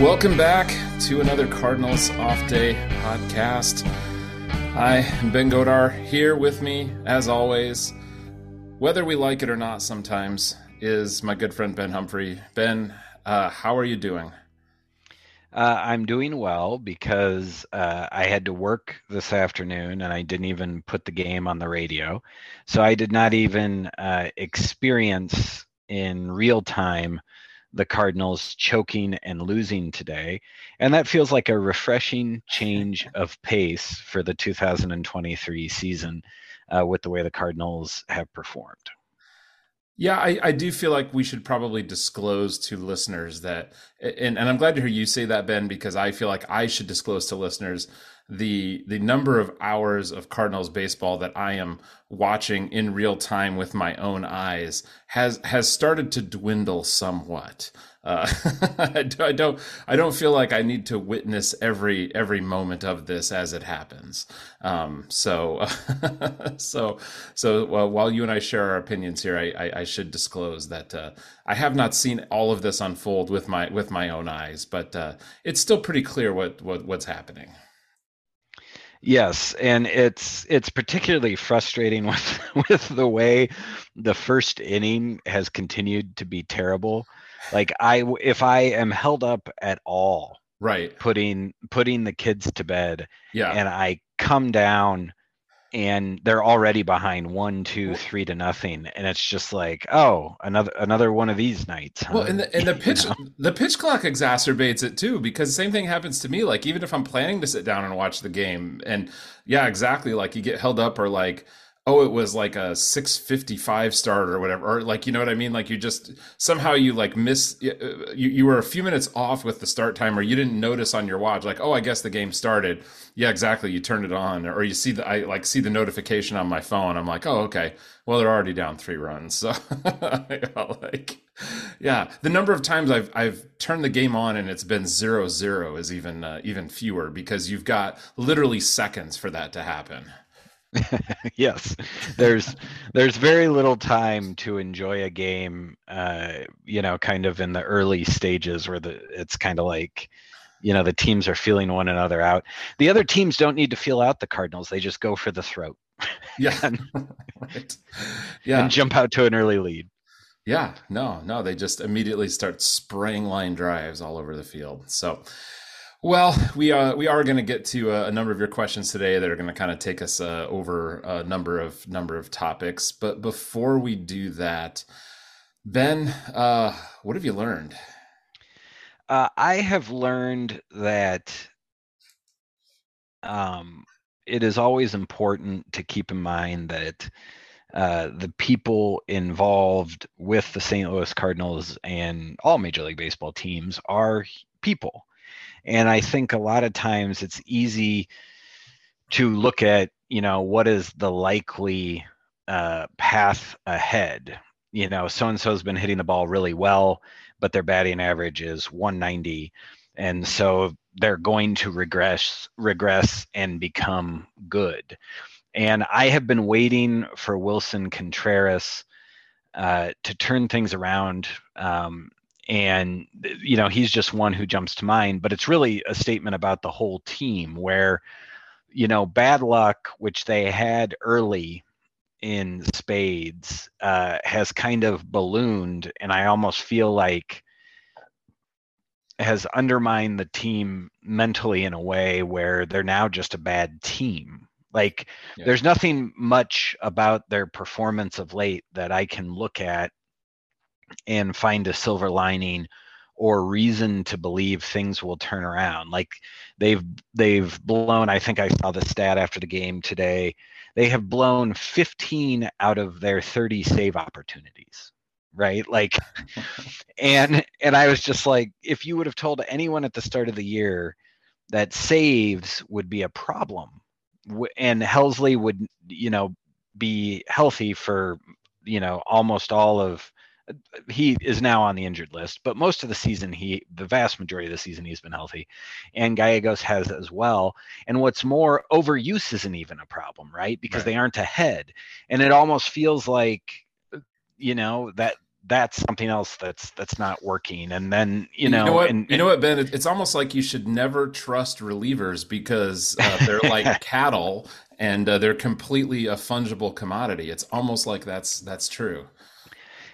Welcome back to another Cardinals Off Day podcast. I am Ben Godar here with me, as always. Whether we like it or not, sometimes is my good friend Ben Humphrey. Ben, uh, how are you doing? Uh, I'm doing well because uh, I had to work this afternoon and I didn't even put the game on the radio. So I did not even uh, experience in real time the Cardinals choking and losing today. And that feels like a refreshing change of pace for the 2023 season uh, with the way the Cardinals have performed. Yeah, I, I do feel like we should probably disclose to listeners that, and, and I'm glad to hear you say that, Ben, because I feel like I should disclose to listeners the the number of hours of Cardinals baseball that I am watching in real time with my own eyes has has started to dwindle somewhat. Uh, I, don't I don't feel like I need to witness every every moment of this as it happens. Um, so so so while you and I share our opinions here, I, I, I should disclose that uh, I have not seen all of this unfold with my with my own eyes, but uh, it's still pretty clear what, what what's happening. Yes, and it's it's particularly frustrating with with the way the first inning has continued to be terrible. Like I if I am held up at all, right, putting putting the kids to bed, yeah, and I come down and they're already behind one, two, three to nothing, and it's just like, oh, another another one of these nights. Huh? Well, and the and the pitch know? the pitch clock exacerbates it too because the same thing happens to me. Like even if I'm planning to sit down and watch the game, and yeah, exactly, like you get held up or like oh it was like a 655 start or whatever or like you know what i mean? Like you just somehow you like miss uh, you, you were a few minutes off with the start time or you didn't notice on your watch like oh i guess the game started. Yeah exactly. You turned it on or you see the i like see the notification on my phone. I'm like oh okay. Well they're already down three runs. So like yeah. The number of times i've i've turned the game on and it's been zero zero is even uh, even fewer because you've got literally seconds for that to happen yes, there's there's very little time to enjoy a game. Uh, you know, kind of in the early stages where the it's kind of like, you know, the teams are feeling one another out. The other teams don't need to feel out the Cardinals; they just go for the throat. Yeah, and, right. Yeah, and jump out to an early lead. Yeah, no, no, they just immediately start spraying line drives all over the field. So, well, we uh, we are going to get to a, a, number of your questions today that are going to kind of take us uh, over a number of number of topics. But before we do that, Ben, uh, what have you learned? Uh, I have learned that um, it is always important to keep in mind that uh, the people involved with the St. Louis Cardinals and all Major League Baseball teams are people and I think a lot of times it's easy to look at, you know, what is the likely uh, path ahead. You know, so and so's been hitting the ball really well, but their batting average is 190. And so they're going to regress, regress and become good. And I have been waiting for Willson Contreras uh, to turn things around. Um, and you know he's just one who jumps to mind but it's really a statement about the whole team where you know bad luck which they had early in spades uh, has kind of ballooned and i almost feel like has undermined the team mentally in a way where they're now just a bad team like yeah. there's nothing much about their performance of late that i can look at and find a silver lining or reason to believe things will turn around. Like they've they've blown. I think I saw the stat after the game today. They have blown 15 out of their 30 save opportunities. Right, like, and and I was just like, if you would have told anyone at the start of the year that saves would be a problem, and Helsley would, you know, be healthy for you know almost all of he is now on the injured list, but most of the season, he, the vast majority of the season, he's been healthy, and Gallegos has as well. And what's more, overuse isn't even a problem, right? Because right. they aren't ahead, and it almost feels like, you know, that that's something else that's that's not working. And then you know, you know what, and, you know what, Ben? It's almost like you should never trust relievers because uh, they're like cattle and uh, they're completely a fungible commodity. It's almost like that's that's true.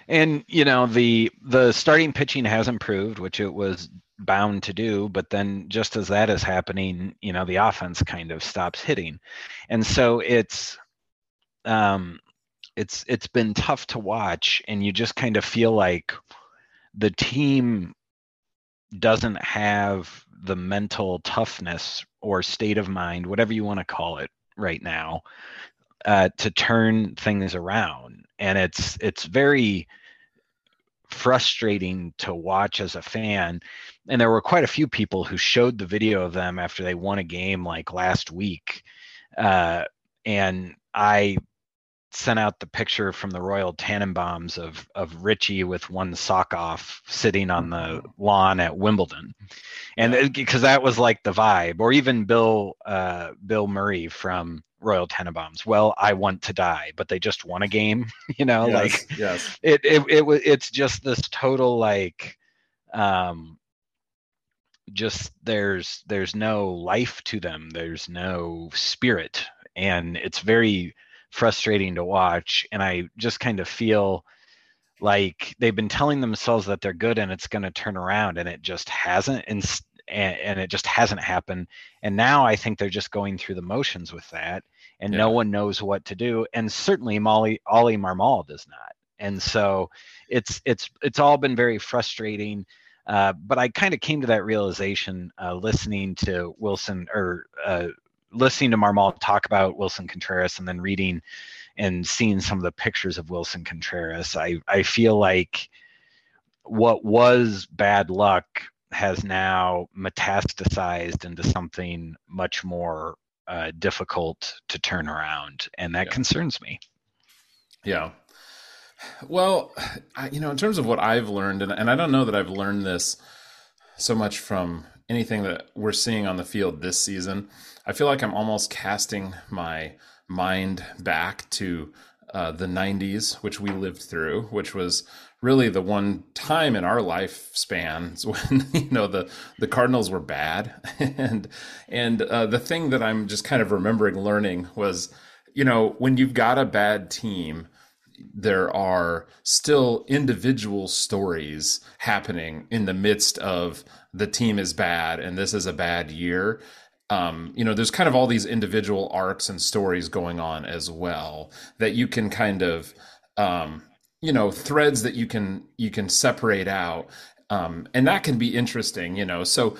And you know the the starting pitching has improved, which it was bound to do but then just as that is happening you know the offense kind of stops hitting. And so it's um it's it's been tough to watch and you just kind of feel like the team doesn't have the mental toughness or state of mind whatever you want to call it right now uh, to turn things around and it's it's very frustrating to watch as a fan. And there were quite a few people who showed the video of them after they won a game like last week. Uh, and I sent out the picture from the Royal Tenenbaums of of Richie with one sock off sitting on the mm-hmm. lawn at Wimbledon, and because that was like the vibe. Or even Bill uh, Bill Murray from Royal Tenenbaums. Well, I want to die, but they just won a game. You know, yes, like yes, it it it was it's just this total like um just there's there's no life to them there's no spirit and it's very frustrating to watch and i just kind of feel like they've been telling themselves that they're good and it's going to turn around and it just hasn't and, and, and it just hasn't happened and now i think they're just going through the motions with that and yeah. no one knows what to do and certainly molly ollie marmol does not and so it's it's it's all been very frustrating uh, but i kind of came to that realization uh, listening to willson or uh, listening to marmol talk about Willson contreras and then reading and seeing some of the pictures of Willson contreras i i feel like what was bad luck has now metastasized into something much more uh, difficult to turn around, and that yeah. concerns me. Yeah. Well, I, you know, in terms of what I've learned, and, and I don't know that I've learned this so much from anything that we're seeing on the field this season. I feel like I'm almost casting my mind back to uh, the 90s, which we lived through, which was really the one time in our lifespans when you know the the Cardinals were bad, and and uh, the thing that I'm just kind of remembering learning was, you know, when you've got a bad team, there are still individual stories happening in the midst of the team is bad and this is a bad year um, you know, there's kind of all these individual arcs and stories going on as well that you can kind of, um, you know, threads that you can you can separate out, um, and that can be interesting. You know, so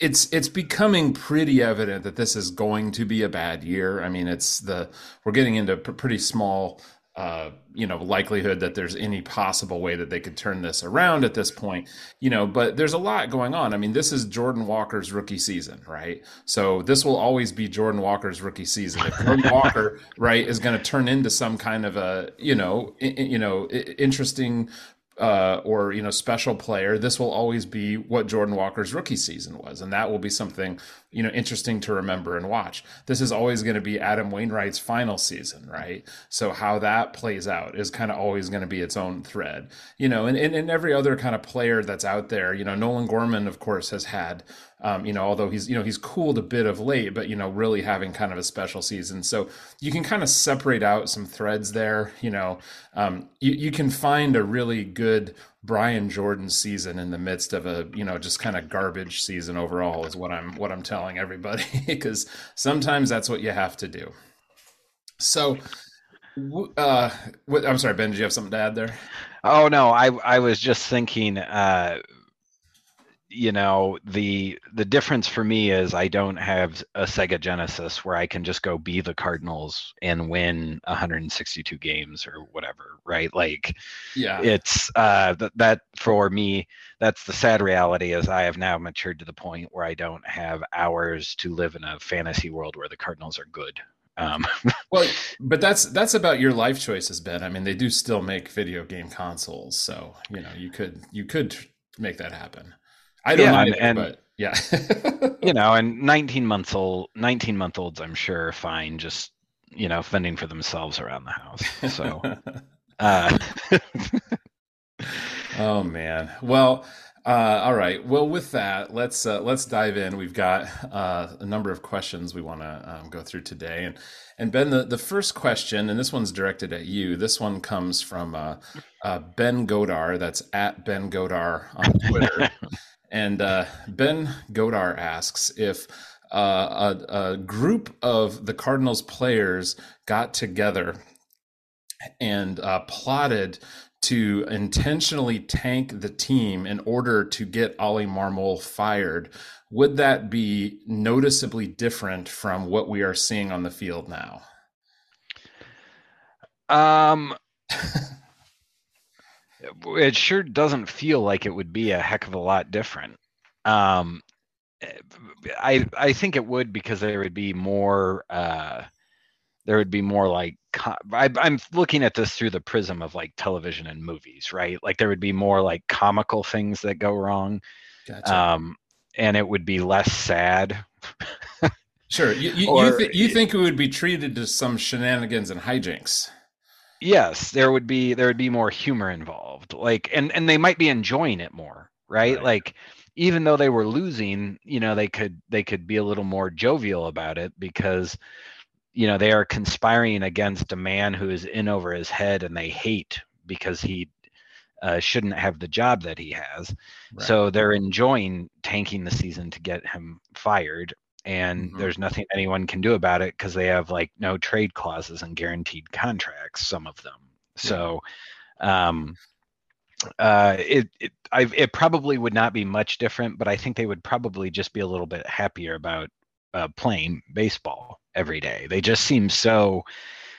it's it's becoming pretty evident that this is going to be a bad year. I mean, it's the we're getting into pretty small uh, you know likelihood that there's any possible way that they could turn this around at this point you know but there's a lot going on. I mean this is jordan walker's rookie season right? So this will always be jordan walker's rookie season. If jordan walker right is going to turn into some kind of a you know you know interesting uh, or you know special player, this will always be what Jordan Walker's rookie season was, and that will be something you know interesting to remember and watch. This is always going to be Adam Wainwright's final season, right? So how that plays out is kind of always going to be its own thread, you know. And, and and every other kind of player that's out there, you know, Nolan Gorman, of course, has had um, you know, although he's you know he's cooled a bit of late, but you know really having kind of a special season. So you can kind of separate out some threads there. You know, um, you you can find a really good Brian Jordan season in the midst of a you know just kind of garbage season overall is what I'm what I'm telling everybody because sometimes that's what you have to do. So. Uh, I'm sorry, Ben. Did you have something to add there? Oh no, I I was just thinking. Uh, you know the the difference for me is i don't have a sega genesis where i can just go be the cardinals and win 162 games or whatever right like yeah it's uh th- that for me that's the sad reality is i have now matured to the point where i don't have hours to live in a fantasy world where the cardinals are good um, well, but that's that's about your life choices, Ben. I mean, they do still make video game consoles, so you know you could you could make that happen. I don't yeah, either, and, but yeah. you know, and 19 months old 19 month olds I'm sure fine just, you know, fending for themselves around the house. So uh oh man. Well, uh, all right. Well, with that, let's uh, let's dive in. We've got uh, a number of questions we want to um, go through today, and and Ben, the, the first question, and this one's directed at you. This one comes from uh, uh, Ben Godar. That's at Ben Godar on Twitter, and uh, Ben Godar asks if a, a group of the Cardinals players got together and plotted to intentionally tank the team in order to get Ollie Marmol fired, would that be noticeably different from what we are seeing on the field now? Um, it sure doesn't feel like it would be a heck of a lot different. Um, I I think it would because there would be more. Uh, there would be more like I, am looking at this through the prism of like television and movies, right? Like there would be more like comical things that go wrong, gotcha. um, and it would be less sad. sure, you you, or, you, th- you, think it would be treated to some shenanigans and hijinks? Yes, there would be there would be more humor involved, like and and they might be enjoying it more, right? right. Like even though they were losing, you know, they could they could be a little more jovial about it because you know they are conspiring against a man who is in over his head and they hate because he uh, shouldn't have the job that he has right. so they're enjoying tanking the season to get him fired and mm-hmm. there's nothing anyone can do about it because they have like no trade clauses and guaranteed contracts some of them so um uh it it I, it probably would not be much different but i think they would probably just be a little bit happier about uh, playing baseball every day. They just seem so,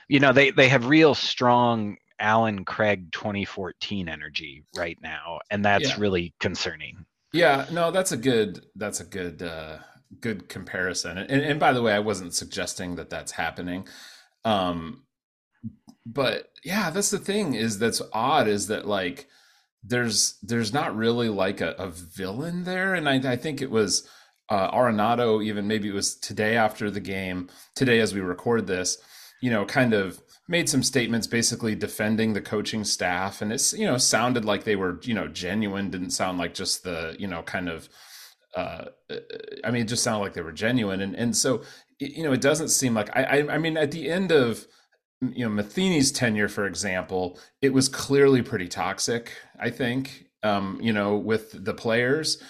you know, they they have real strong Allen Craig 2014 energy right now, and that's yeah. really concerning. Yeah, no, that's a good that's a good uh, good comparison. And, and by the way, I wasn't suggesting that that's happening. Um, but yeah, that's the thing is that's odd is that like there's there's not really like a, a villain there, and I, I think it was uh, Arenado, even maybe it was today after the game, today as we record this, you know, kind of made some statements basically defending the coaching staff. And it's, you know, sounded like they were, you know, genuine, didn't sound like just the, you know, kind of, uh, I mean, it just sounded like they were genuine. And, and so, you know, it doesn't seem like, I, I, I mean, at the end of, you know, Matheny's tenure, for example, it was clearly pretty toxic, I think, um, you know, with the players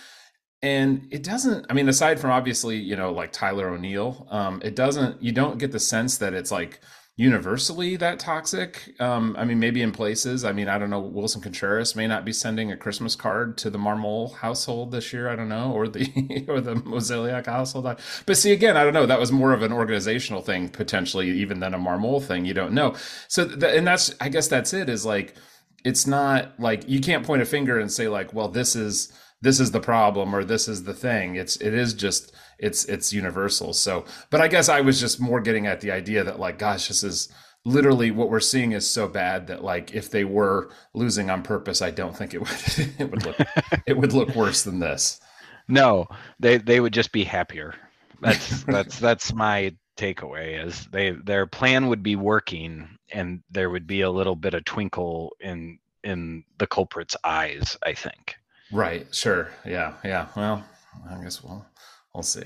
and it doesn't i mean aside from obviously you know like tyler o'neill um it doesn't you don't get the sense that it's like universally that toxic. Um i mean maybe in places i mean i don't know willson contreras may not be sending a christmas card to the marmol household this year i don't know or the or the mozeliak household. But see again i don't know that was more of an organizational thing potentially even than a marmol thing you don't know. So and that's i guess that's it is like it's not like you can't point a finger and say like well this is this is the problem or this is the thing. It's it is just it's it's universal. So but i guess i was just more getting at the idea that like gosh this is literally what we're seeing is so bad that like if they were losing on purpose i don't think it would it would look it would look worse than this. No they they would just be happier. That's that's that's my takeaway is they their plan would be working and there would be a little bit of twinkle in in the culprit's eyes i think Right. Sure. Yeah. Yeah. Well, I guess we'll we'll see.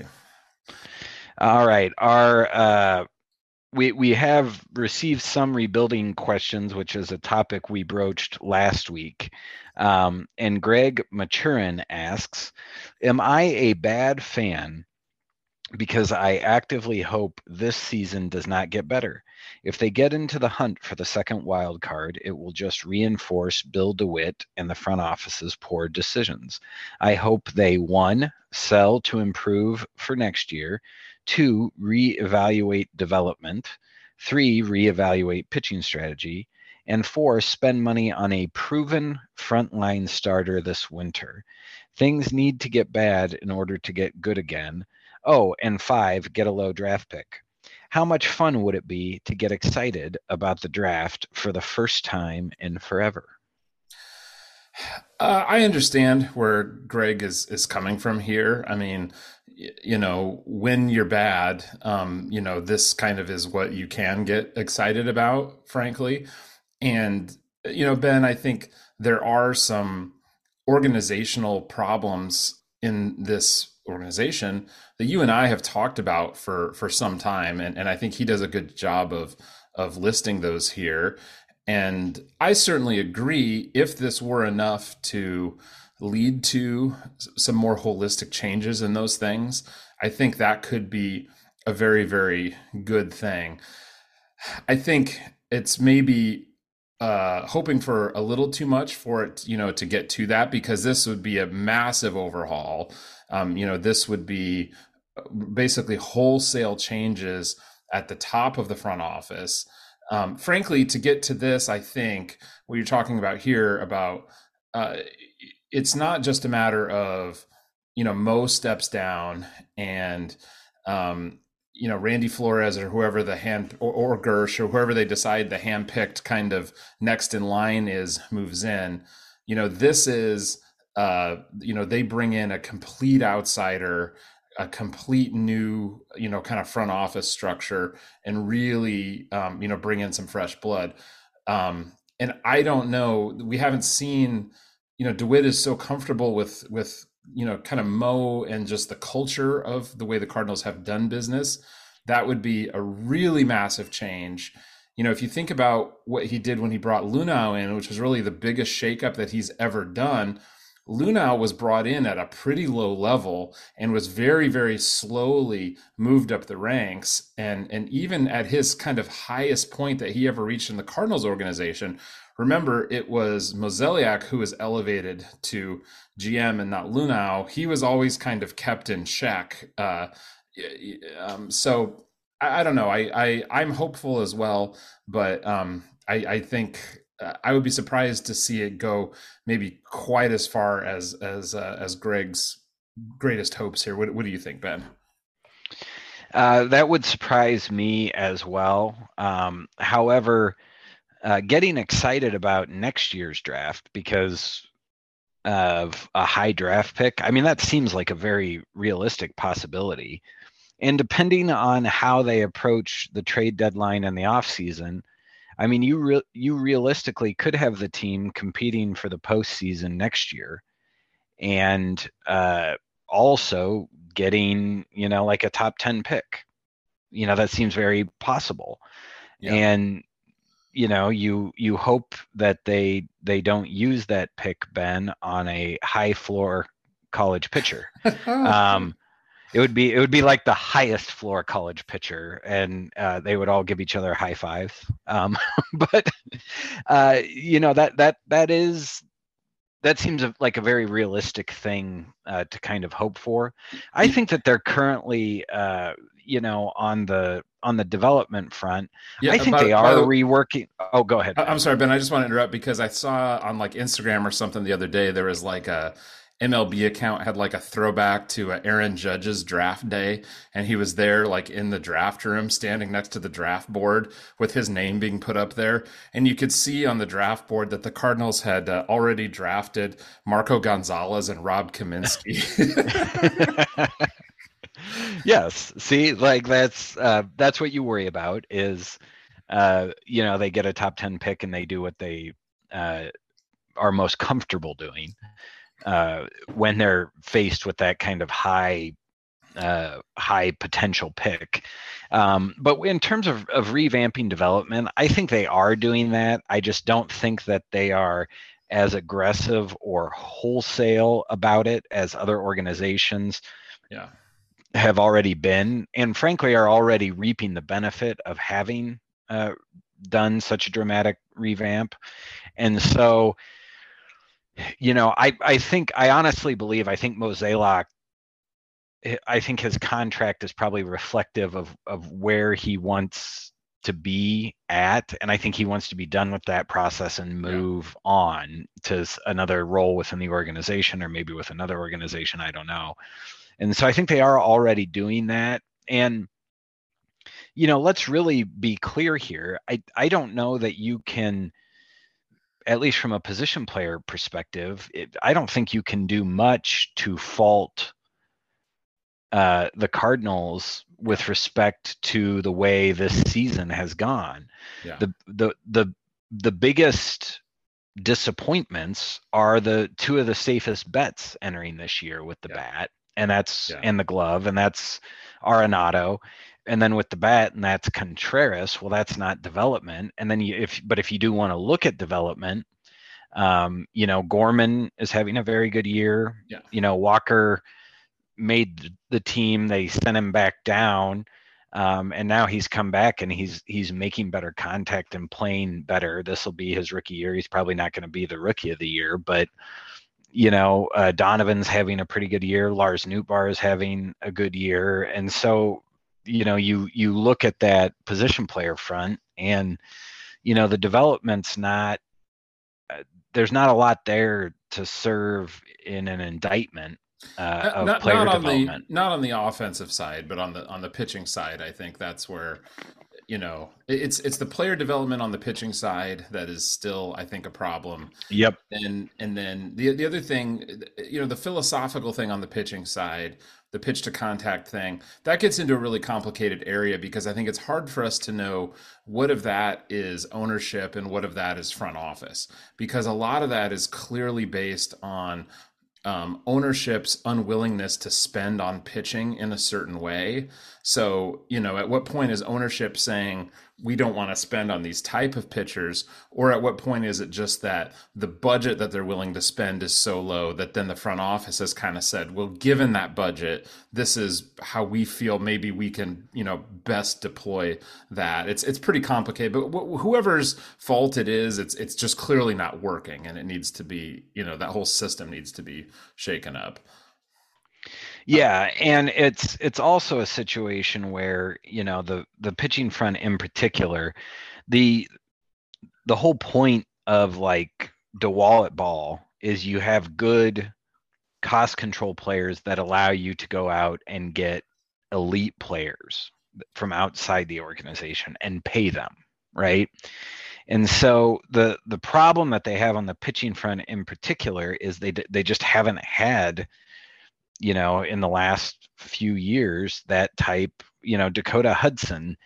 All right. Our uh, we we have received some rebuilding questions, which is a topic we broached last week. Um, and Greg Maturin asks, "Am I a bad fan because I actively hope this season does not get better. If they get into the hunt for the second wild card, it will just reinforce Bill DeWitt and the front office's poor decisions. I hope they one, sell to improve for next year, two, reevaluate development, three, reevaluate pitching strategy, and four, spend money on a proven frontline starter this winter. Things need to get bad in order to get good again Oh, and five, get a low draft pick. How much fun would it be to get excited about the draft for the first time in forever? Uh, I understand where Greg is is coming from here. I mean, you know, when you're bad, um, you know, this kind of is what you can get excited about, frankly. And you know, Ben, I think there are some organizational problems in this organization that you and I have talked about for for some time, and, and I think he does a good job of of listing those here. And I certainly agree if this were enough to lead to some more holistic changes in those things, I think that could be a very, very good thing. I think it's maybe uh, hoping for a little too much for it, you know, to get to that because this would be a massive overhaul. Um, you know, this would be uh, basically wholesale changes at the top of the front office. Um, frankly, to get to this, I think what you're talking about here about uh, it's not just a matter of you know Mo steps down and um, you know Randy Flores or whoever the hand or, or Girsch or whoever they decide the handpicked kind of next in line is moves in. You know this is uh, you know they bring in a complete outsider a complete new you know kind of front office structure and really um, you know bring in some fresh blood um, and i don't know we haven't seen you know dewitt is so comfortable with with you know kind of mo and just the culture of the way the cardinals have done business that would be a really massive change you know if you think about what he did when he brought luhnow in which was really the biggest shakeup that he's ever done Luhnow was brought in at a pretty low level and was very, very slowly moved up the ranks. And, and even at his kind of highest point that he ever reached in the Cardinals organization, remember it was Mozeliak who was elevated to GM and not Luhnow. He was always kind of kept in check. Uh, um, so I, I, don't know. I, I I'm hopeful as well, but um, I, I think I would be surprised to see it go maybe quite as far as as uh, as Greg's greatest hopes here. What, what do you think, Ben? Uh, that would surprise me as well. Um, however, uh, getting excited about next year's draft because of a high draft pick, I mean, that seems like a very realistic possibility. And depending on how they approach the trade deadline and the offseason, I mean, you re- you realistically could have the team competing for the postseason next year, and uh, also getting you know like a top ten pick. You know that seems very possible, yeah. and you know you you hope that they they don't use that pick Ben on a high floor college pitcher. um, it would be it would be like the highest floor college pitcher and uh, they would all give each other high fives um, but uh, you know that that that is that seems like a very realistic thing uh, to kind of hope for. I think that they're currently uh, you know on the on the development front yeah, i think they are the, reworking oh go ahead i'm sorry ben i just want to interrupt because i saw on like instagram or something the other day there was like a MLB account had like a throwback to Aaron Judge's draft day, and he was there like in the draft room, standing next to the draft board with his name being put up there, and you could see on the draft board that the Cardinals had uh, already drafted Marco Gonzalez and Rob Kaminsky. yes, see, like that's uh, that's what you worry about is, uh, you know, they get a top ten pick and they do what they uh, are most comfortable doing uh, when they're faced with that kind of high uh, high potential pick. Um, but in terms of, of revamping development, I think they are doing that. I just don't think that they are as aggressive or wholesale about it as other organizations yeah. Have already been, and frankly are already reaping the benefit of having uh, done such a dramatic revamp. And so you know, I I think I honestly believe I think Mozeliak eh, I think his contract is probably reflective of of where he wants to be at and I think he wants to be done with that process and move yeah. on to another role within the organization or maybe with another organization, I don't know. And so I think they are already doing that and you know, let's really be clear here. I I don't know that you can at least from a position player perspective, it, I don't think you can do much to fault uh, the Cardinals with respect to the way this season has gone. Yeah. The the the the biggest disappointments are the two of the safest bets entering this year with the yeah. bat, and that's yeah. and the glove, and that's Arenado. And then with the bat, and that's Contreras. Well, that's not development. And then you, if but if you do want to look at development, um, you know, Gorman is having a very good year. Yeah. You know, Walker made the team. They sent him back down. Um, and now he's come back and he's he's making better contact and playing better. This will be his rookie year. He's probably not going to be the rookie of the year, but you know uh, Donovan's having a pretty good year. Lars Nootbaar is having a good year, and so you know you you look at that position player front, and you know the development's not. Uh, there's not a lot there to serve in an indictment uh, of not, player not development. The, not on the offensive side, but on the on the pitching side, I think that's where you know it's it's the player development on the pitching side that is still I think a problem. Yep. And and then the the other thing, you know, the philosophical thing on the pitching side, the pitch to contact thing, that gets into a really complicated area because I think it's hard for us to know what of that is ownership and what of that is front office because a lot of that is clearly based on um, ownership's unwillingness to spend on pitching in a certain way. So, you know, at what point is ownership saying, we don't want to spend on these type of pitchers or at what point is it just that the budget that they're willing to spend is so low that then the front office has kind of said well given that budget this is how we feel maybe we can you know best deploy that. It's it's pretty complicated but wh- whoever's fault it is it's it's just clearly not working and it needs to be you know that whole system needs to be shaken up yeah, and it's it's also a situation where you know the the pitching front in particular, the the whole point of like DeWitt ball is you have good cost control players that allow you to go out and get elite players from outside the organization and pay them, right? And so the the problem that they have on the pitching front in particular is they they just haven't had you know, in the last few years, that type, you know, Dakota Hudson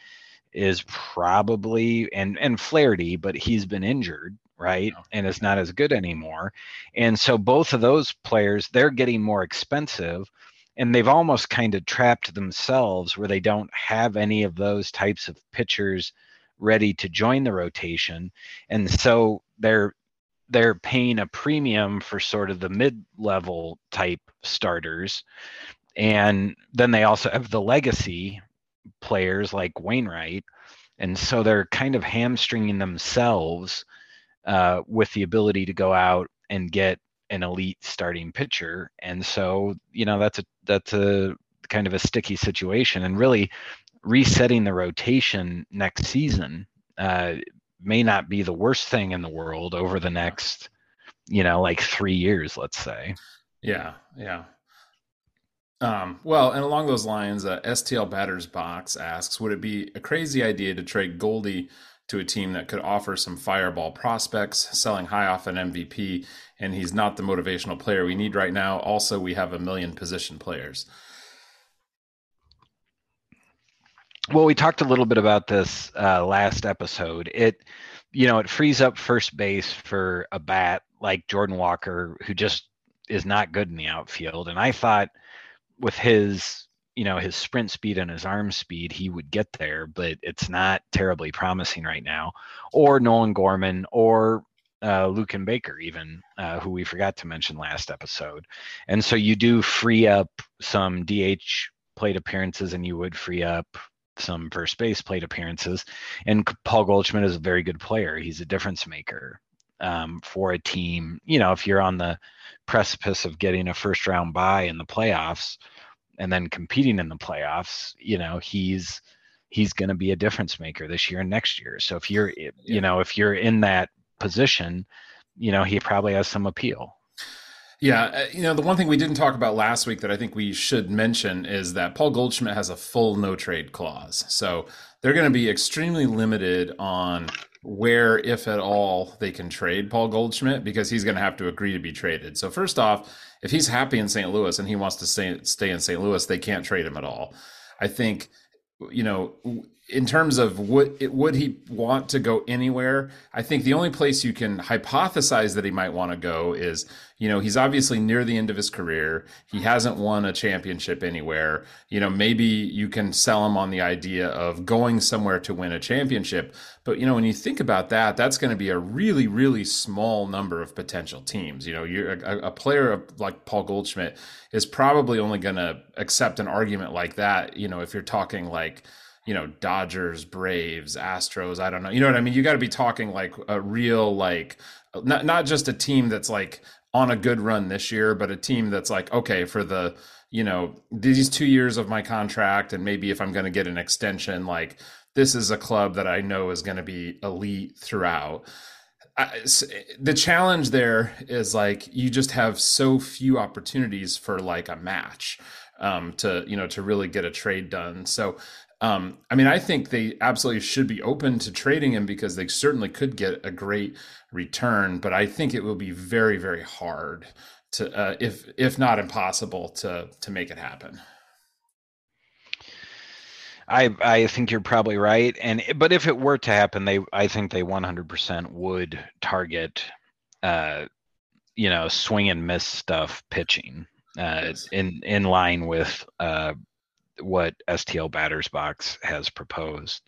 is probably and and Flaherty, but he's been injured, right? And it's not as good anymore. And so both of those players, they're getting more expensive and they've almost kind of trapped themselves where they don't have any of those types of pitchers ready to join the rotation. And so they're they're paying a premium for sort of the mid-level type starters and then they also have the legacy players like Wainwright and so they're kind of hamstringing themselves uh, with the ability to go out and get an elite starting pitcher and so you know that's a that's a kind of a sticky situation and really resetting the rotation next season uh, may not be the worst thing in the world over the next, you know, like three years, let's say. Yeah, yeah. Um, well, and along those lines, uh, STL Batters Box asks, would it be a crazy idea to trade Goldie to a team that could offer some fireball prospects, selling high off an MVP, and he's not the motivational player we need right now. Also, we have a million position players. Well we talked a little bit about this uh, last episode. It you know it frees up first base for a bat like jordan walker who just is not good in the outfield. And i thought with his you know his sprint speed and his arm speed he would get there but it's not terribly promising right now. Or nolan gorman or uh, and Baker, even uh, who we forgot to mention last episode. And so you do free up some DH plate appearances, and you would free up some first base plate appearances. And Paul Goldschmidt is a very good player. He's a difference maker um, for a team. You know, if you're on the precipice of getting a first round bye in the playoffs and then competing in the playoffs, you know, he's he's going to be a difference maker this year and next year. So if you're, you know, if you're in that position, you know, he probably has some appeal. Yeah, uh, you know, the one thing we didn't talk about last week that I think we should mention is that Paul Goldschmidt has a full no trade clause. So they're going to be extremely limited on where, if at all, they can trade Paul Goldschmidt because he's going to have to agree to be traded. So, first off, if he's happy in St. Louis and he wants to stay, stay in St. Louis, they can't trade him at all. I think, you know, in terms of would would he want to go anywhere? I think the only place you can hypothesize that he might want to go is, you know, he's obviously near the end of his career. He hasn't won a championship anywhere. You know, maybe you can sell him on the idea of going somewhere to win a championship. But you know, when you think about that, that's going to be a really, really small number of potential teams. You know, you're a, a player like Paul Goldschmidt is probably only going to accept an argument like that. You know, if you're talking like you know Dodgers, Braves, Astros. I don't know. You know what I mean? You got to be talking like a real like not not just a team that's like on a good run this year, but a team that's like okay for the you know these two years of my contract, and maybe if I'm going to get an extension, like this is a club that I know is going to be elite throughout. I, the challenge there is like you just have so few opportunities for like a match um, to you know to really get a trade done. So um, I mean, I think they absolutely should be open to trading him because they certainly could get a great return, but I think it will be very, very hard to, uh, if if not impossible, to to make it happen. I I think you're probably right, and but if it were to happen, they I think they 100% would target, uh, you know, swing and miss stuff pitching, uh, yes. in in line with uh what STL Batters Box has proposed.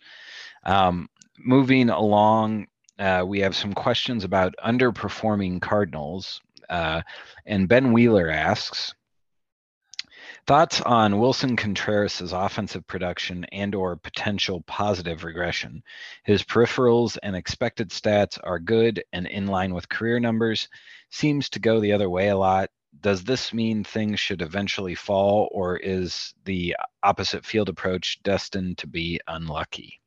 Um, moving along, uh, we have some questions about underperforming Cardinals. Uh, and Ben Wheeler asks, Thoughts on willson Contreras' offensive production and or potential positive regression? His peripherals and expected stats are good and in line with career numbers. Seems to go the other way a lot does this mean things should eventually fall, or is the opposite field approach destined to be unlucky?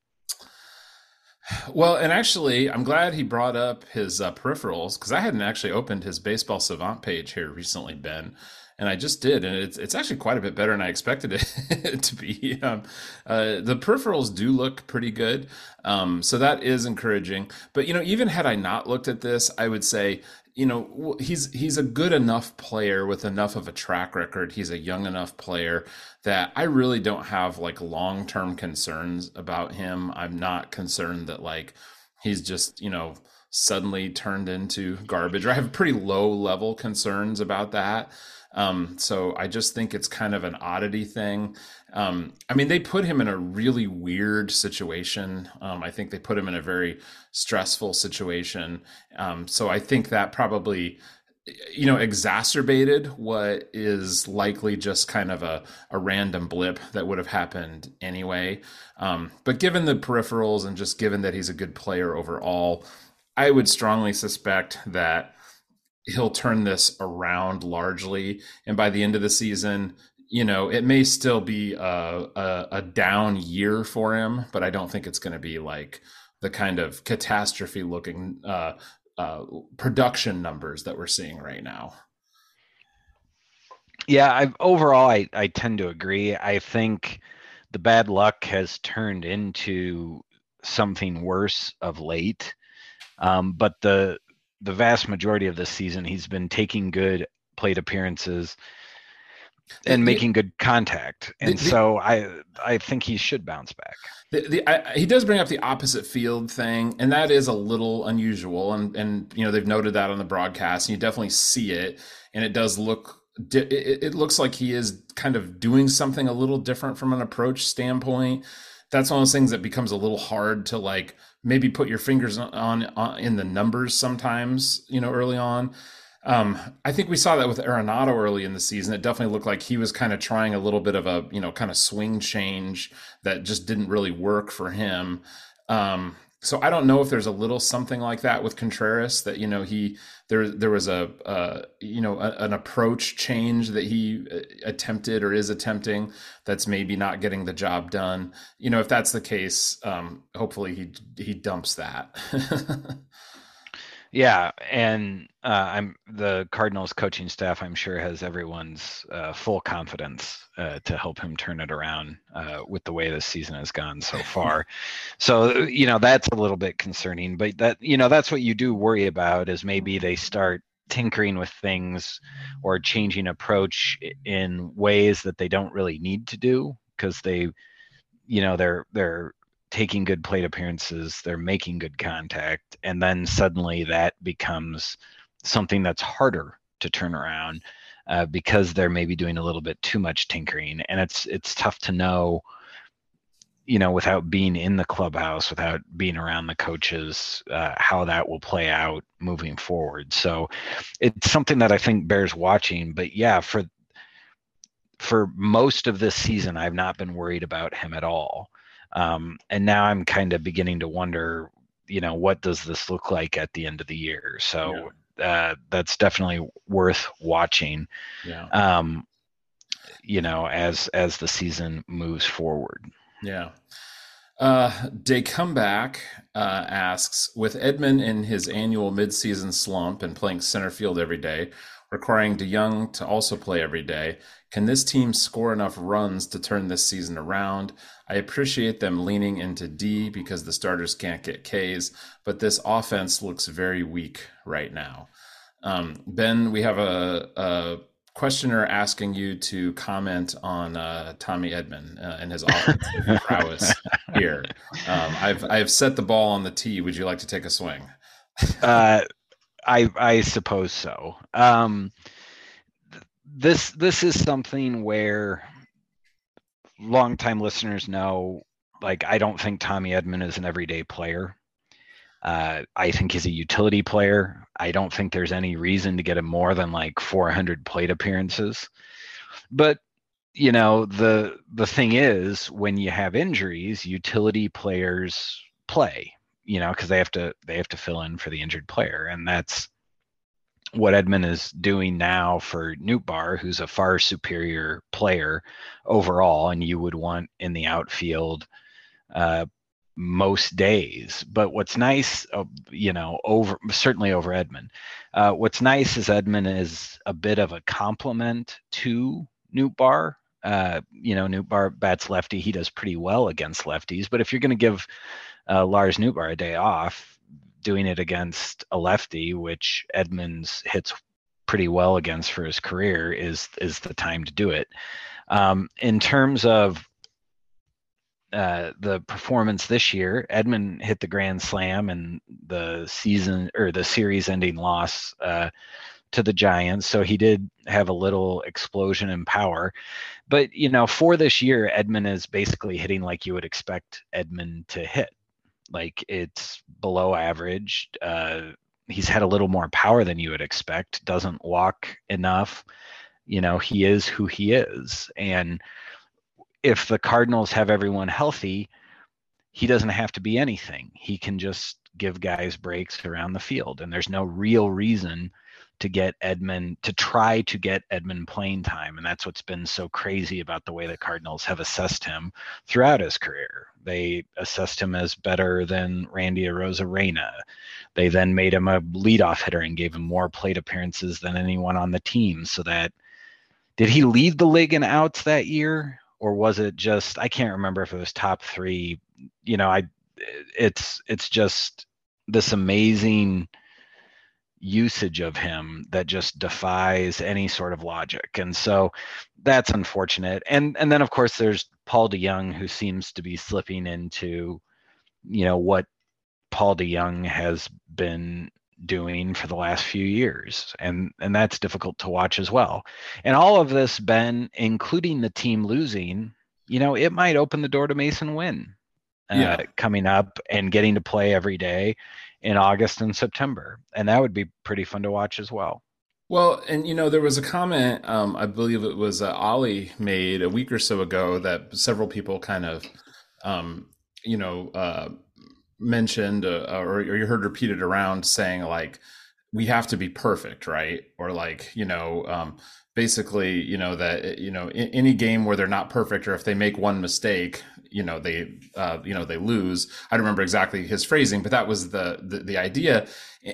Well, and actually, I'm glad he brought up his uh, peripherals because I hadn't actually opened his baseball savant page here recently, Ben, and I just did, and it's it's actually quite a bit better than I expected it to be. Um, uh, the peripherals do look pretty good, um, so that is encouraging. But you know, even had I not looked at this, I would say you know he's he's a good enough player with enough of a track record. He's a young enough player that i really don't have like long-term concerns about him. I'm not concerned that like he's just you know suddenly turned into garbage. I have pretty low level concerns about that. Um, so I just think it's kind of an oddity thing. Um, I mean, they put him in a really weird situation. Um, I think they put him in a very stressful situation. Um, so I think that probably you know exacerbated what is likely just kind of a, a random blip that would have happened anyway um, but given the peripherals and just given that he's a good player overall i would strongly suspect that he'll turn this around largely. And by the end of the season, you know, it may still be a, a, a down year for him, but I don't think it's going to be like the kind of catastrophe looking uh, uh, production numbers that we're seeing right now. Yeah, I overall I, I tend to agree. I think the bad luck has turned into something worse of late. Um, but the the vast majority of this season, he's been taking good plate appearances and making good contact. And the, so I I think he should bounce back. The, I, he does bring up the opposite field thing, and that is a little unusual. And and you know they've noted that on the broadcast, and you definitely see it, and it does look. It, it looks like he is kind of doing something a little different from an approach standpoint. That's one of those things that becomes a little hard to like maybe put your fingers on, on in the numbers sometimes, you know, early on. Um, I think we saw that with Arenado early in the season. It definitely looked like he was kind of trying a little bit of a, you know, kind of swing change that just didn't really work for him. Um, so I don't know if there's a little something like that with Contreras that you know he there there was a uh, you know a, an approach change that he uh, attempted or is attempting that's maybe not getting the job done. You know if that's the case, um, hopefully he he dumps that. Yeah, and uh, I'm the Cardinals coaching staff. I'm sure has everyone's uh, full confidence uh, to help him turn it around uh, with the way this season has gone so far. so you know that's a little bit concerning, but that you know that's what you do worry about is maybe they start tinkering with things or changing approach in ways that they don't really need to do because they, you know, they're they're taking good plate appearances, they're making good contact, and then suddenly that becomes something that's harder to turn around uh, because they're maybe doing a little bit too much tinkering, and it's it's tough to know, you know, without being in the clubhouse, without being around the coaches, uh, how that will play out moving forward. So it's something that I think bears watching. But yeah, for for most of this season, I've not been worried about him at all. Um, and now I'm kind of beginning to wonder, you know, what does this look like at the end of the year? So yeah. uh, that's definitely worth watching. Yeah. Um, you know, as as the season moves forward. Yeah. Uh, Day Comeback uh, asks With Edman in his annual midseason slump and playing center field every day, requiring DeJong to also play every day, can this team score enough runs to turn this season around? I appreciate them leaning into D because the starters can't get Ks, but this offense looks very weak right now. Um, ben, we have a, a, questioner asking you to comment on uh, Tommy Edman uh, and his offensive prowess here. Um, I've I've set the ball on the tee. Would you like to take a swing? uh, I I suppose so. Um, this this is something where longtime listeners know like I don't think Tommy Edman is an everyday player. Uh, I think he's a utility player. I don't think there's any reason to get him more than like 400 plate appearances. But you know the the thing is when you have injuries, utility players play. You know because they have to they have to fill in for the injured player, and that's what Edman is doing now for Nootbaar, who's a far superior player overall, and you would want in the outfield uh, most days. But what's nice, uh, you know, over certainly over Edman, uh, what's nice is Edman is a bit of a complement to Nootbaar. Uh, you know, Nootbaar bats lefty. He does pretty well against lefties. But if you're going to give uh, Lars Nootbaar a day off, doing it against a lefty, which Edmonds hits pretty well against for his career, is is the time to do it. Um, in terms of uh, the performance this year, Edman hit the grand slam and the season or the series-ending loss uh, to the Giants, so he did have a little explosion in power. But you know, for this year, Edman is basically hitting like you would expect Edman to hit. Like it's below average. Uh, he's had a little more power than you would expect. Doesn't walk enough. You know, he is who he is. And if the Cardinals have everyone healthy, he doesn't have to be anything. He can just give guys breaks around the field. And there's no real reason to get Edman to try to get Edman playing time, and that's what's been so crazy about the way the Cardinals have assessed him throughout his career. They assessed him as better than Randy Arozarena. They then made him a leadoff hitter and gave him more plate appearances than anyone on the team. So that did he lead the league in outs that year, or was it just I can't remember if it was top three. You know, I it's it's just this amazing usage of him that just defies any sort of logic. And so that's unfortunate. And and then of course there's Paul DeJong who seems to be slipping into you know what Paul DeJong has been doing for the last few years and and that's difficult to watch as well. And all of this Ben including the team losing, you know, it might open the door to Masyn Winn Uh, yeah. coming up and getting to play every day in August and September, and that would be pretty fun to watch as well. Well, and you know, there was a comment, um, I believe it was uh, Ollie made a week or so ago that several people kind of, um, you know, uh, mentioned uh, or, or you heard repeated around saying like, we have to be perfect, right? Or like, you know, um, basically, you know, that, you know, in, any game where they're not perfect or if they make one mistake, you know they uh, you know they lose. I don't remember exactly his phrasing, but that was the, the the idea.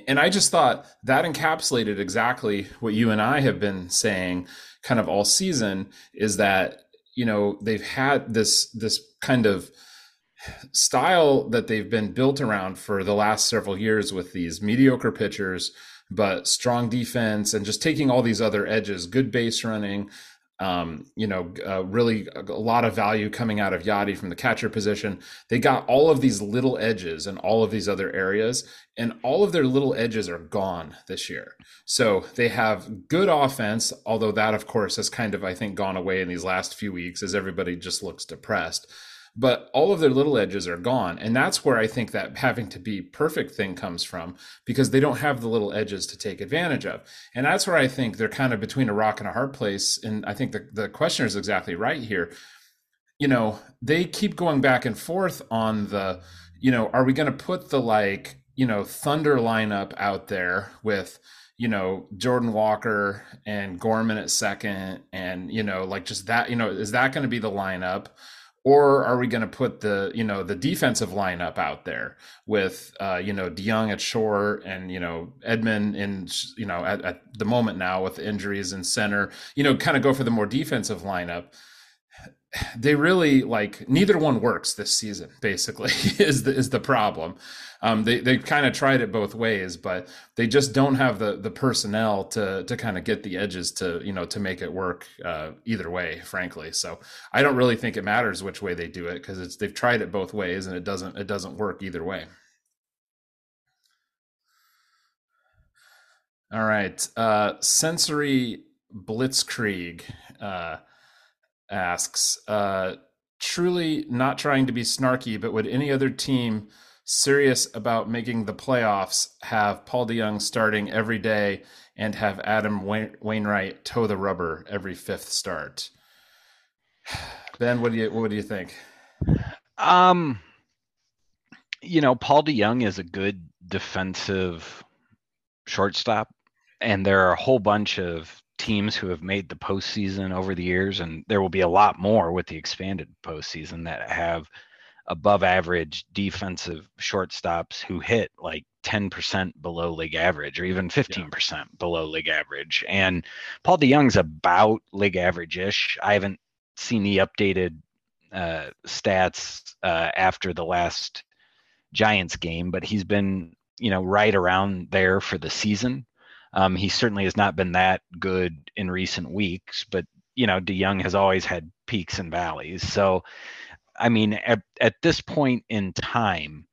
And I just thought that encapsulated exactly what you and I have been saying, kind of all season, is that you know they've had this this kind of style that they've been built around for the last several years with these mediocre pitchers but strong defense and just taking all these other edges good base running Um, you know, uh, really a, a lot of value coming out of Yadi from the catcher position. They got all of these little edges and all of these other areas, and all of their little edges are gone this year. So they have good offense, although that, of course, has kind of, I think, gone away in these last few weeks as everybody just looks depressed but all of their little edges are gone. And that's where i think that having to be perfect thing comes from because they don't have the little edges to take advantage of. And that's where i think they're kind of between a rock and a hard place. And i think the, the questioner is exactly right here. You know they keep going back and forth on the you know are we going to put the like you know thunder lineup out there with you know jordan walker and gorman at second and you know like just that you know is that going to be the lineup or are we going to put the you know the defensive lineup out there with uh, you know DeJong at short and you know Edman in you know at, at the moment now with injuries in center you know kind of go for the more defensive lineup they really like neither one works this season basically is the is the problem um, they they kind of tried it both ways, but they just don't have the the personnel to to kind of get the edges to you know to make it work uh, either way. Frankly, so I don't really think it matters which way they do it because it's they've tried it both ways and it doesn't it doesn't work either way. All right, uh, sensory blitzkrieg uh, asks. Uh, truly not trying to be snarky, but would any other team serious about making the playoffs have Paul DeJong starting every day and have Adam Wainwright toe the rubber every fifth start. Ben, what do you what do you think? Um, you know, Paul DeJong is a good defensive shortstop, and there are a whole bunch of teams who have made the postseason over the years, and there will be a lot more with the expanded postseason that have above average defensive shortstops who hit like 10% below league average or even 15% yeah. below league average. And Paul DeJong's about league average ish. I haven't seen the updated uh, stats uh, after the last Giants game, but he's been, you know, right around there for the season. Um, he certainly has not been that good in recent weeks, but you know, DeJong has always had peaks and valleys. So I mean, at, at this point in time,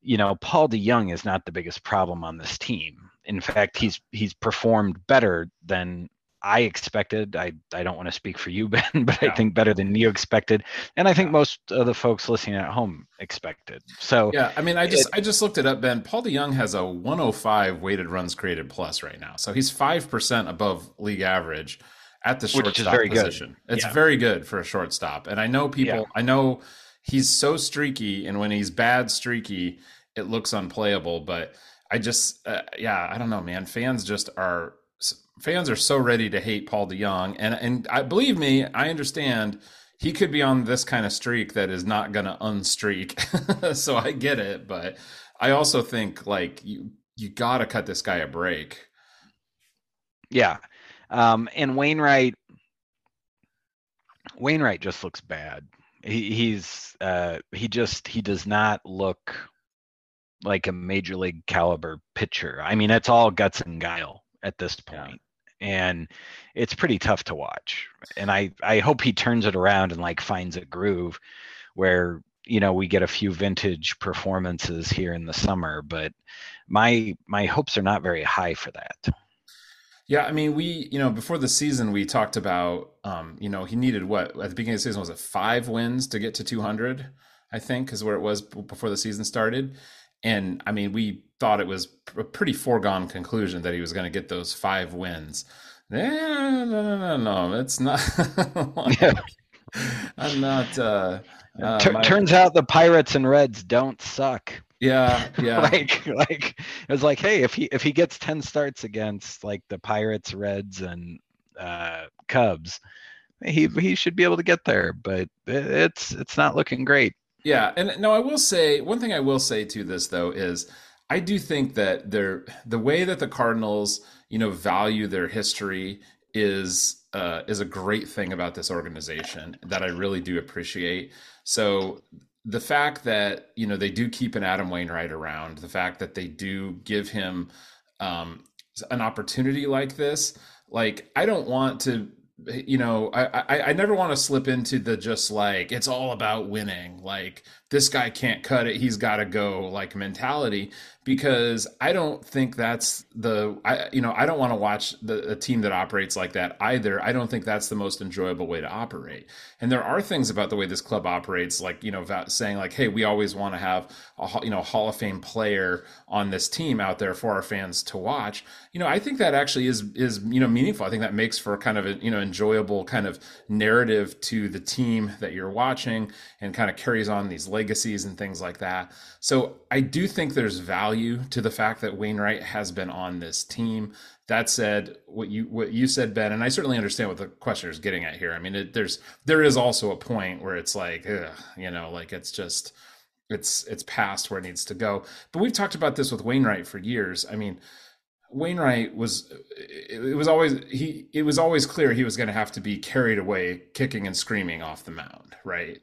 you know, Paul DeJong is not the biggest problem on this team. In fact, he's he's performed better than I expected. I, I don't want to speak for you, Ben, but yeah. I think better than you expected, and I think yeah. most of the folks listening at home expected. So yeah, I mean, I just it, I just looked it up, Ben. Paul DeJong has a 105 weighted runs created plus right now, so he's five percent above league average at the shortstop position. Good. It's yeah. very good for a shortstop. And I know people. I know he's so streaky, and when he's bad streaky, it looks unplayable. But I just, uh, yeah, I don't know, man. Fans just are fans are so ready to hate Paul DeJong, and and I believe me, I understand he could be on this kind of streak that is not going to unstreak. so I get it, but I also think like you you got to cut this guy a break. Yeah. Um, and Wainwright, Wainwright just looks bad. He, he's uh, he just he does not look like a major league caliber pitcher. I mean, it's all guts and guile at this point. Yeah. and it's pretty tough to watch. And I I hope he turns it around and like finds a groove where you know we get a few vintage performances here in the summer. But my my hopes are not very high for that. Yeah, I mean, we, you know, before the season, we talked about, um, you know, he needed what at the beginning of the season was it five wins to get to 200, I think, is where it was before the season started. And I mean, we thought it was a pretty foregone conclusion that he was going to get those five wins. No, no, no, no, it's not. I'm not. Uh, uh, T- my... Turns out the Pirates and Reds don't suck. Yeah, yeah. like like it was like, hey, if he if he gets 10 starts against like the Pirates, Reds and uh Cubs, he he should be able to get there, but it's it's not looking great. Yeah, and no, I will say one thing I will say to this though is I do think that they're the way that the Cardinals, you know, value their history is uh, is a great thing about this organization that I really do appreciate. So the fact that you know they do keep an Adam Wainwright around, the fact that they do give him um, an opportunity like this, like I don't want to you know, I, I, I never want to slip into the just like it's all about winning. Like this guy can't cut it; he's got to go like mentality because I don't think that's the I you know I don't want to watch the a team that operates like that either. I don't think that's the most enjoyable way to operate. And there are things about the way this club operates, like you know saying like, hey, we always want to have a you know Hall of Fame player on this team out there for our fans to watch. You know, I think that actually is is you know meaningful. I think that makes for kind of a you know enjoyable kind of narrative to the team that you're watching and kind of carries on these legacies and things like that. So I do think there's value to the fact that Wainwright has been on this team. That said, what you what you said, Ben, and I certainly understand what the questioner is getting at here. I mean, it, there's there is also a point where it's like, ugh, you know, like it's just it's it's past where it needs to go. But we've talked about this with Wainwright for years. I mean, Wainwright was it was always he it was always clear he was going to have to be carried away kicking and screaming off the mound, right?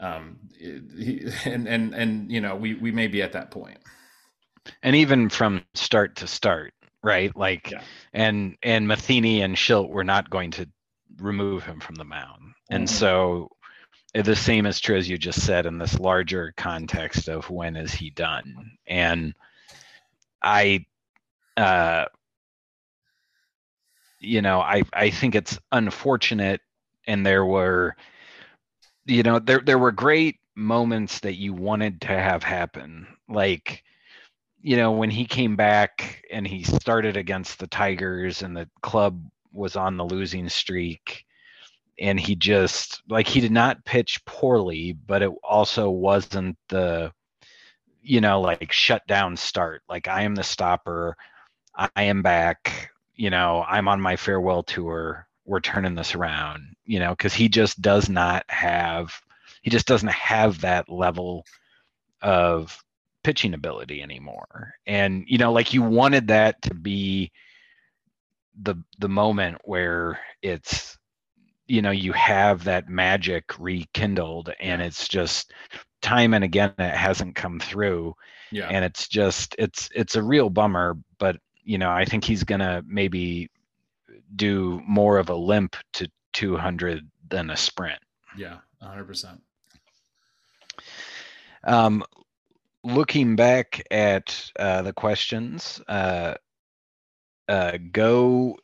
Um, he, and and and you know we we may be at that. And even from start to start, right? Like, yeah. and and Matheny and Shildt were not going to remove him from the mound, mm-hmm. and so the same is true as you just said in this larger context of when is he done and i uh you know i i think it's unfortunate and there were you know there there were great moments that you wanted to have happen. Like you know when he came back and he started against the tigers and the club was on the losing streak and he just like he did not pitch poorly but it also wasn't the you know like shut down start. Like i am the stopper. I am back. You know i'm on my farewell tour we're turning this around, you know, because he just does not have, he just doesn't have that level of pitching ability anymore. And, you know, like you wanted that to be the the moment where it's you know you have that magic rekindled and it's just time and again it hasn't come through. Yeah. And it's just it's it's a real bummer but you know i think he's gonna maybe do more of a limp to 200 than a sprint. Yeah, 100%. Um, looking back at uh, the questions, uh, uh, go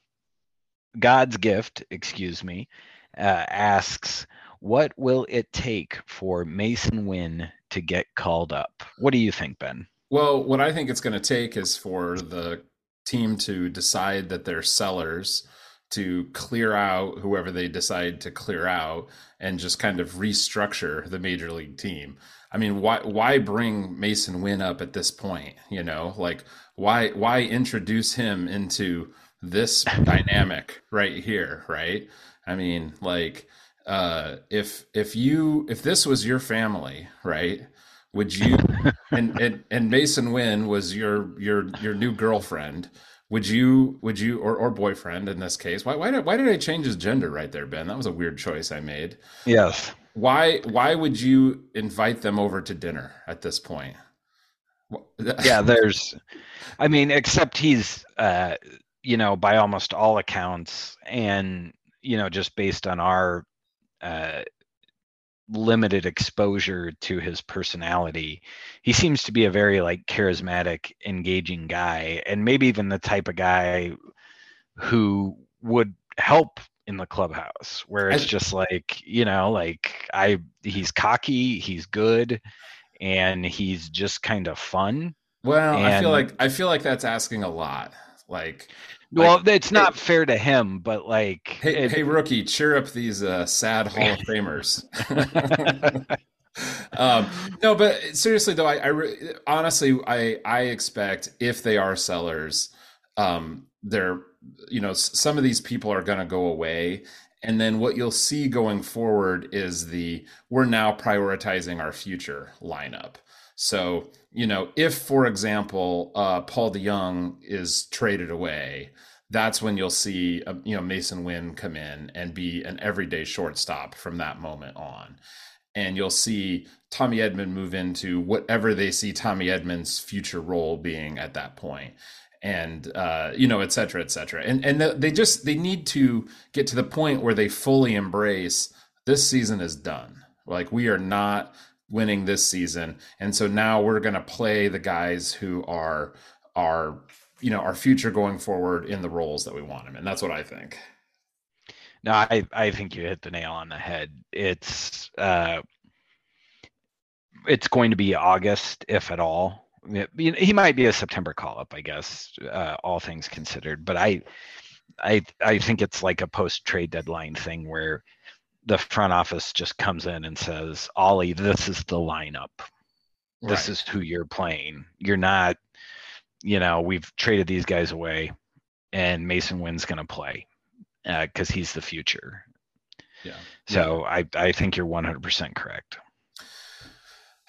God's gift, excuse me, uh, asks, "What will it take for Masyn Winn to get called up?" What do you think, Ben? Well, what I think it's going to take is for the team to decide that they're sellers to clear out whoever they decide to clear out and just kind of restructure the major league team. I mean, why why bring Masyn Winn up at this point? You know, like why why introduce him into this dynamic right here, right? I mean, like uh if if you if this was your family, right? Would you and and, and Masyn Winn was your your your new girlfriend? Would you would you or, or boyfriend in this case? Why why did why did I change his gender right there Ben? That was a weird choice I made. Yes. Why why would you invite them over to dinner at this point? Yeah there's I mean except he's uh you know by almost all accounts and you know just based on our uh limited exposure to his personality. He seems to be a very like charismatic engaging guy and maybe even the type of guy who would help in the clubhouse where it's just like you know like i he's cocky he's good and he's just kind of fun well and, i feel like i feel like that's asking a lot like well, like, it's not hey, fair to him, but like, hey, it, hey, rookie, cheer up these uh, sad Hall of Famers. um, no, but seriously though, I, I re- honestly, I I expect if they are sellers, um, they're you know some of these people are going to go away, and then what you'll see going forward is the we're now prioritizing our future lineup. So, you know, if, for example, uh, Paul DeJong is traded away, that's when you'll see, uh, you know, Masyn Winn come in and be an everyday shortstop from that moment on. And you'll see Tommy Edman move into whatever they see Tommy Edman's future role being at that point. and uh, you know, et cetera, et cetera. And and they just they need to get to the point where they fully embrace this season is done. Like we are not winning this season, and so now we're going to play the guys who are are you know our future going forward in the roles that we want them, and that's what I think. No, I I think you hit the nail on the head. It's uh, it's going to be August, if at all. He might be a September call up, I guess, uh, all things considered. But I, I, I think it's like a post trade deadline thing where the front office just comes in and says, "Ollie, this is the lineup. This right. is who you're playing. You're not, you know, we've traded these guys away, and Masyn Winn's going to play because uh, he's the future." Yeah. So yeah. I, I think you're 100% correct.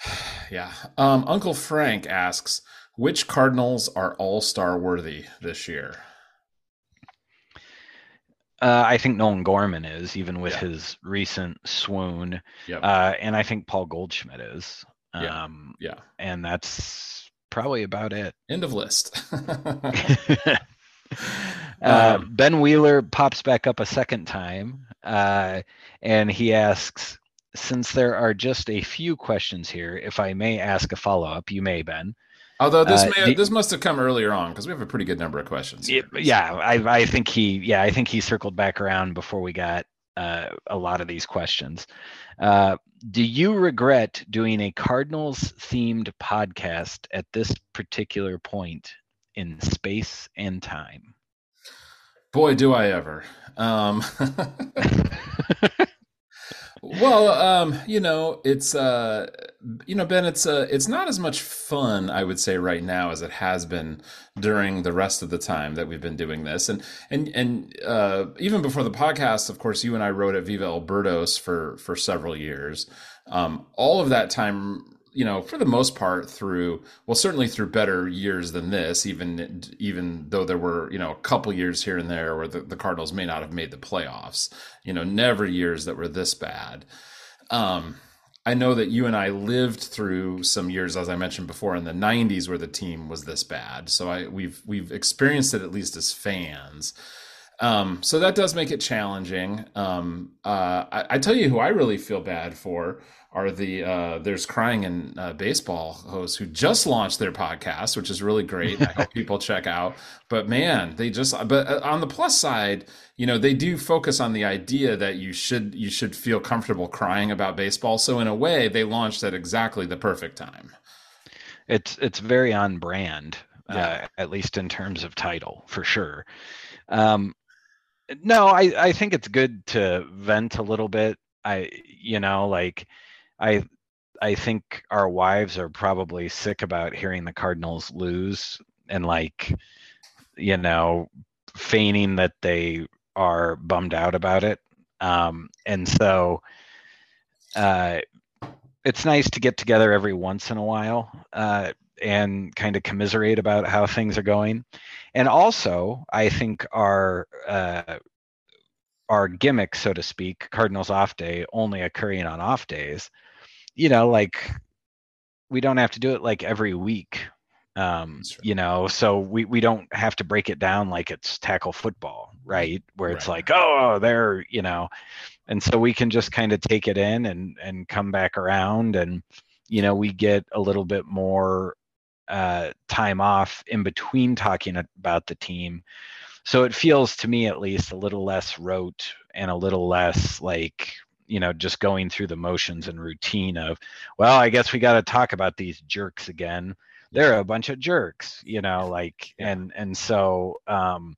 Yeah. Um, Uncle Frank asks, which Cardinals are all star worthy this year? Uh, I think Nolan Gorman is, even with yeah. his recent swoon. Yep. Uh, and I think Paul Goldschmidt is. Um, yeah. yeah. And that's probably about it. End of list. uh, um, ben Wheeler pops back up a second time. Uh, and he asks, since there are just a few questions here, if I may ask a follow up, you may, Ben. Although this uh, may, the, this must have come earlier on because we have a pretty good number of questions. Here. Yeah, I, I think he yeah I think he circled back around before we got uh, a lot of these questions. Uh, do you regret doing a Cardinals themed podcast at this particular point in space and time? Boy, do I ever. Um, well, um, you know, it's uh, you know, Ben, it's uh, it's not as much fun, I would say, right now as it has been during the rest of the time that we've been doing this, and and and uh, even before the podcast, of course, you and I wrote at Viva El Birdos for for several years. Um, all of that time you know, for the most part, through well, certainly through better years than this. Even even though there were you know a couple years here and there where the, the Cardinals may not have made the playoffs. You know, never years that were this bad. Um, I know that you and I lived through some years, as I mentioned before, in the '90s where the team was this bad. So I we've we've experienced it at least as fans. Um, so that does make it challenging. Um, uh, I, I tell you who I really feel bad for are the uh, there's crying in uh, baseball hosts who just launched their podcast, which is really great. I hope people check out. But man, they just but uh, on the plus side, you know, they do focus on the idea that you should you should feel comfortable crying about baseball. So in a way, they launched at exactly the perfect time. It's it's very on brand, uh, at least in terms of title, for sure. Um, no, I I think it's good to vent a little bit. I you know like I I think our wives are probably sick about hearing the Cardinals lose and like you know feigning that they are bummed out about it. Um, and so uh, it's nice to get together every once in a while uh, and kind of commiserate about how things are going. And also, I think our uh, our gimmick, so to speak, Cardinals off day, only occurring on off days, you know, like we don't have to do it like every week. Um, you know, so we, we don't have to break it down like it's tackle football, right? Where it's right. like, oh, they're, you know, and so we can just kind of take it in and and come back around and you know, we get a little bit more uh, time off in between talking about the team. So it feels to me at least a little less rote and a little less like you know just going through the motions and routine of well i guess we got to talk about these jerks again. They're a bunch of jerks you know like and and so um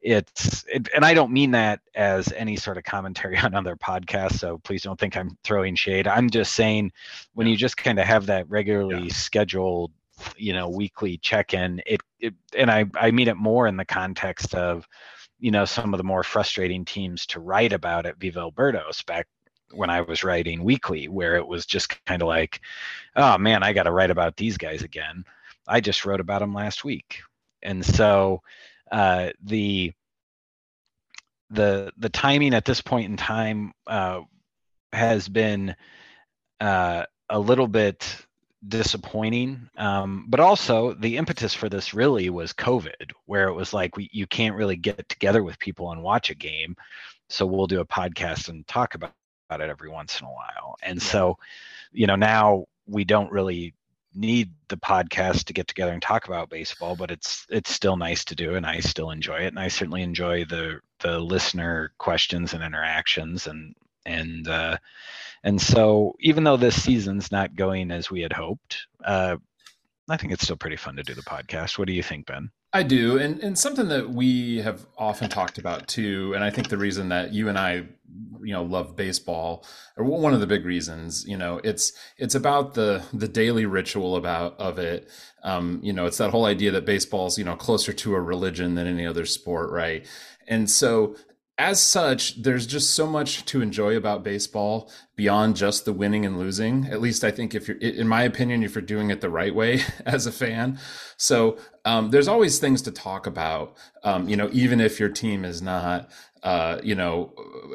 it's it, and i don't mean that as any sort of commentary on other podcasts so please don't think i'm throwing shade. I'm just saying when you just kind of have that regularly yeah. scheduled you know weekly check-in it, it and i i mean it more in the context of you know some of the more frustrating teams to write about at Viva El Birdos back when I was writing weekly, where it was just kind of like, oh man, I got to write about these guys again. I just wrote about them last week, and so uh, the the the timing at this point in time uh, has been uh, a little bit disappointing. Um, but also, the impetus for this really was COVID, where it was like we, you can't really get together with people and watch a game. So we'll do a podcast and talk about, about it every once in a while. And yeah. so, you know, now we don't really need the podcast to get together and talk about baseball, but it's it's still nice to do, and I still enjoy it, and I certainly enjoy the the listener questions and interactions, and and uh, and so even though this season's not going as we had hoped, uh, I think it's still pretty fun to do the podcast. What do you think, Ben? I do, and and something that we have often talked about too, and I think the reason that you and I, you know, love baseball, or one of the big reasons, you know, it's it's about the the daily ritual about of it. Um, you know, it's that whole idea that baseball's you know closer to a religion than any other sport, right? And so as such, there's just so much to enjoy about baseball beyond just the winning and losing. At least I think if you're, in my opinion, if you're doing it the right way as a fan. So um, there's always things to talk about. Um, you know, even if your team is not, uh, you know,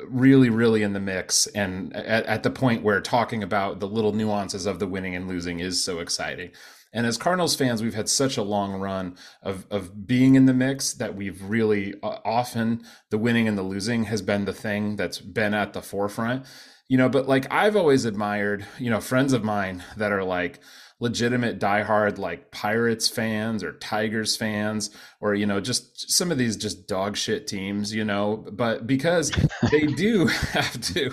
really, really in the mix, and at, at the point where talking about the little nuances of the winning and losing is so exciting. And as Cardinals fans, we've had such a long run of, of being in the mix that we've really uh, often the winning and the losing has been the thing that's been at the forefront. You know, but like I've always admired, you know, friends of mine that are like, legitimate diehard like Pirates fans or Tigers fans or you know just some of these just dog shit teams, you know, but because they do have to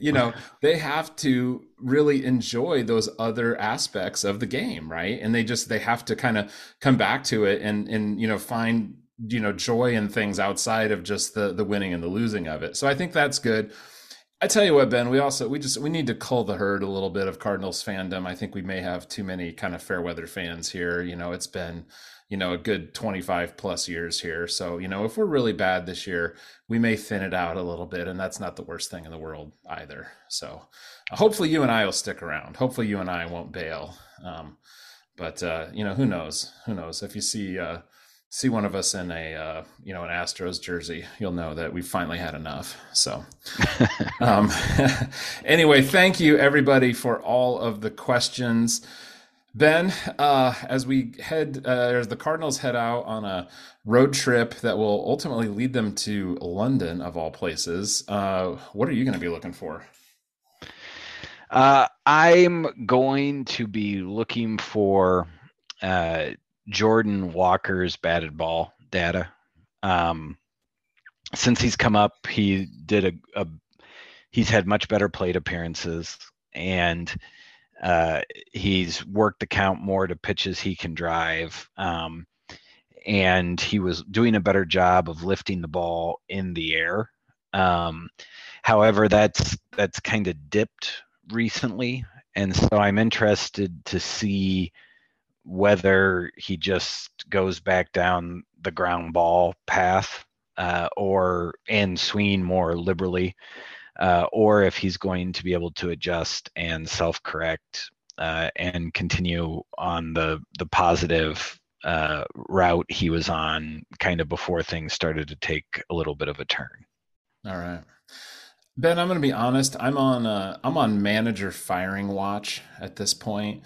you know they have to really enjoy those other aspects of the game right? And they just they have to kind of come back to it and and you know find you know joy in things outside of just the the winning and the losing of it. So i think that's good. I tell you what ben we also we just we need to cull the herd a little bit of cardinals fandom. I think we may have too many kind of fair weather fans here. You know it's been you know a good 25 plus years here. So you know if we're really bad this year we may thin it out a little bit and that's not the worst thing in the world either. So uh, hopefully you and i will stick around. Hopefully you and i won't bail. Um, but uh, you know who knows? Who knows? If you see uh, see one of us in a uh, you know an astros jersey you'll know that we finally had enough. So um, anyway thank you everybody for all of the questions Ben, uh, as we head, uh, as the Cardinals head out on a road trip that will ultimately lead them to London, of all places, uh, what are you going to be looking for? Uh, I'm going to be looking for uh, Jordan Walker's batted ball data. Um, since he's come up, he did a, a he's had much better plate appearances and uh, he's worked the count more to pitches he can drive. Um, and he was doing a better job of lifting the ball in the air. Um, however, that's that's kind of dipped recently, and so I'm interested to see whether he just goes back down the ground ball path uh, or and swing more liberally uh, or if he's going to be able to adjust and self-correct uh, and continue on the the positive uh, route he was on kind of before things started to take a little bit of a turn. All right. Ben, I'm going to be honest. I'm on uh, I'm on manager firing watch at this point.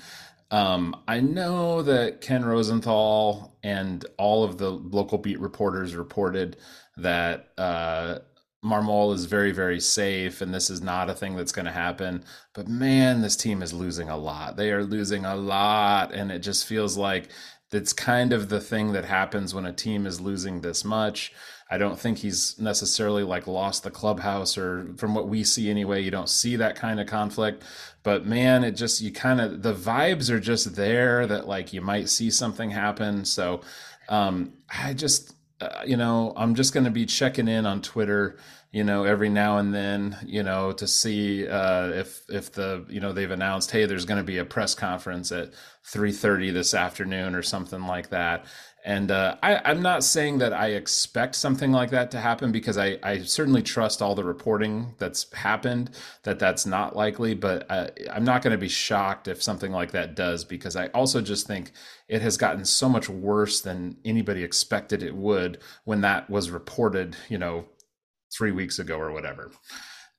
Um, I know that Ken Rosenthal and all of the local beat reporters reported that uh, Marmol is very, very safe, and this is not a thing that's going to happen. But man, this team is losing a lot. They are losing a lot, and it just feels like that's kind of the thing that happens when a team is losing this much. I don't think he's necessarily like lost the clubhouse, or from what we see anyway, you don't see that kind of conflict. But man, it just, you kind of, the vibes are just there that like you might see something happen. So um, I just, uh, you know, I'm just going to be checking in on Twitter, you know, every now and then, you know, to see uh, if if the you know they've announced, hey, there's going to be a press conference at 3:30 this afternoon or something like that. And uh, I, am not saying that I expect something like that to happen because I, I certainly trust all the reporting that's happened that that's not likely. But I, I'm not going to be shocked if something like that does because I also just think it has gotten so much worse than anybody expected it would when that was reported, you know, three weeks ago or whatever.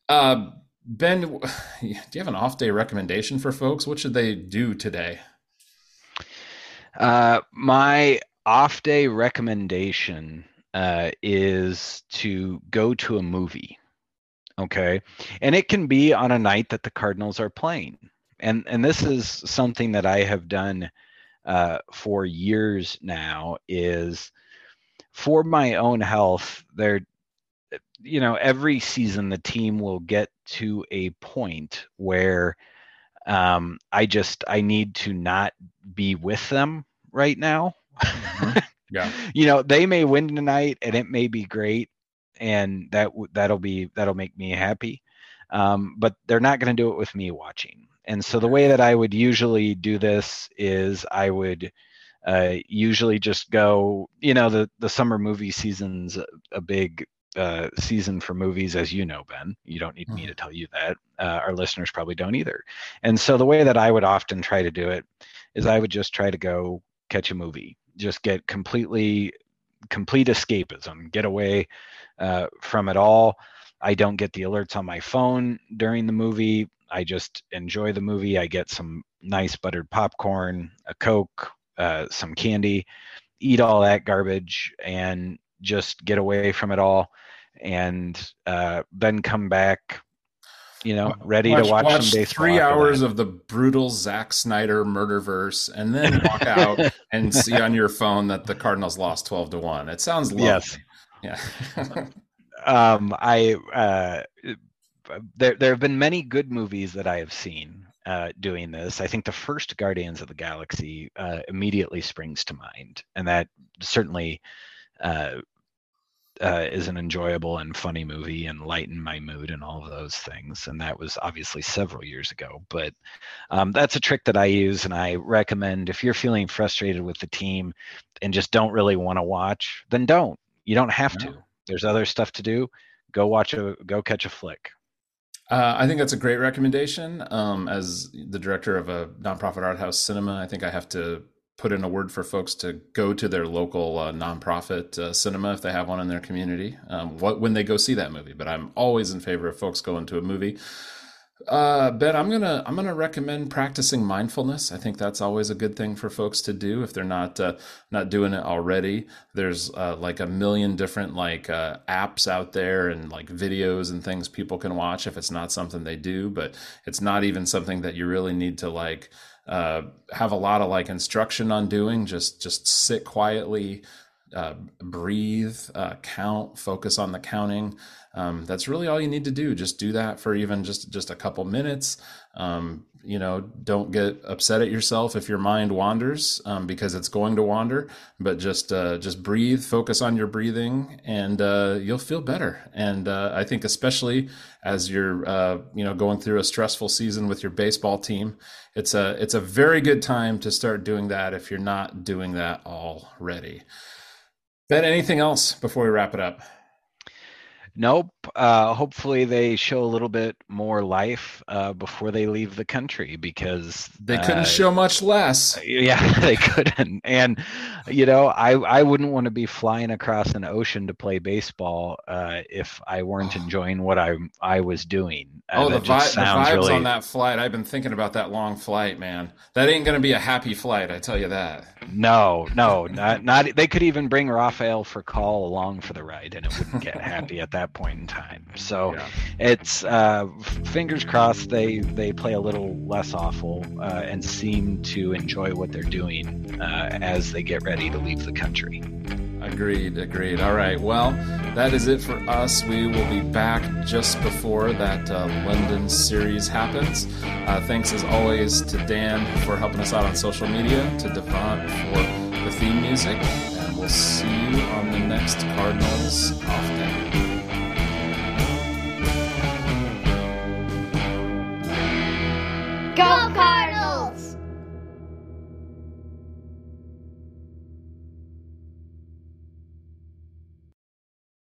Uh, Ben, do you have an off day recommendation for folks? What should they do today? Uh, my off day recommendation uh, is to go to a movie. Okay. And it can be on a night that the Cardinals are playing. And, and this is something that I have done uh, for years now is for my own health, there you know, every season the team will get to a point where um, I just I need to not be with them right now. Mm-hmm. Yeah. you know, they may win tonight and it may be great and that that'll be that'll make me happy. Um, but they're not going to do it with me watching. And so the way that I would usually do this is I would uh, usually just go, you know, the the summer movie season's a big uh, season for movies, as you know, Ben. You don't need me to mm-hmm. tell you that. Uh, our listeners probably don't either. And so the way that I would often try to do it is I would just try to go catch a movie, just get completely complete escapism, get away uh, from it all. I don't get the alerts on my phone during the movie. I just enjoy the movie. I get some nice buttered popcorn, a Coke, uh, some candy, eat all that garbage, and just get away from it all and uh, then come back you know, ready watch, to watch, watch some baseball. Three hours of the brutal Zack Snyder murderverse, and then walk out and see on your phone that the Cardinals lost twelve to one. It sounds lovely. Yes. Yeah. um, I uh, there there have been many good movies that I have seen uh, doing this. I think the first Guardians of the Galaxy uh, immediately springs to mind, and that certainly uh, uh, is an enjoyable and funny movie and lighten my mood and all of those things. And that was obviously several years ago. But um, that's a trick that I use and I recommend if you're feeling frustrated with the team and just don't really want to watch, then don't. You don't have to. There's other stuff to do. Go watch a go catch a flick. Uh, I think that's a great recommendation. Um, as the director of a nonprofit art house cinema, I think I have to put in a word for folks to go to their local uh, nonprofit uh, cinema if they have one in their community um, what, when they go see that movie. But I'm always in favor of folks going to a movie. Uh, ben, I'm gonna I'm gonna recommend practicing mindfulness. I think that's always a good thing for folks to do if they're not uh, not doing it already. There's uh, like a million different like uh, apps out there and like videos and things people can watch if it's not something they do. But it's not even something that you really need to like uh, have a lot of like instruction on doing. Just just sit quietly, uh, breathe, uh, count, focus on the counting. Um, that's really all you need to do. Just do that for even just just a couple minutes. Um, you know, don't get upset at yourself if your mind wanders um, because it's going to wander. But just uh, just breathe, focus on your breathing, and uh, you'll feel better. And uh, I think especially as you're uh, you know going through a stressful season with your baseball team, it's a it's a very good time to start doing that if you're not doing that already. Ben, anything else before we wrap it up? Nope. Uh, hopefully, they show a little bit more life uh, before they leave the country because they couldn't uh, show much less. Yeah, they couldn't. And you know, I I wouldn't want to be flying across an ocean to play baseball uh, if I weren't enjoying what I I was doing. Uh, oh, the, vi- the vibes really... on that flight! I've been thinking about that long flight, man. That ain't going to be a happy flight, I tell you that. No, no, not not. They could even bring Rafael call along for the ride, and it wouldn't get happy at that that point in time. So yeah. it's uh, fingers crossed they they play a little less awful uh, and seem to enjoy what they're doing uh, as they get ready to leave the country. Agreed, agreed. All right. Well, that is it for us. We will be back just before that uh, London series happens. Uh, thanks as always to Dan for helping us out on social media, to Devant for the theme music, and we'll see you on the next Cardinals Off Day. Go, Cardinals!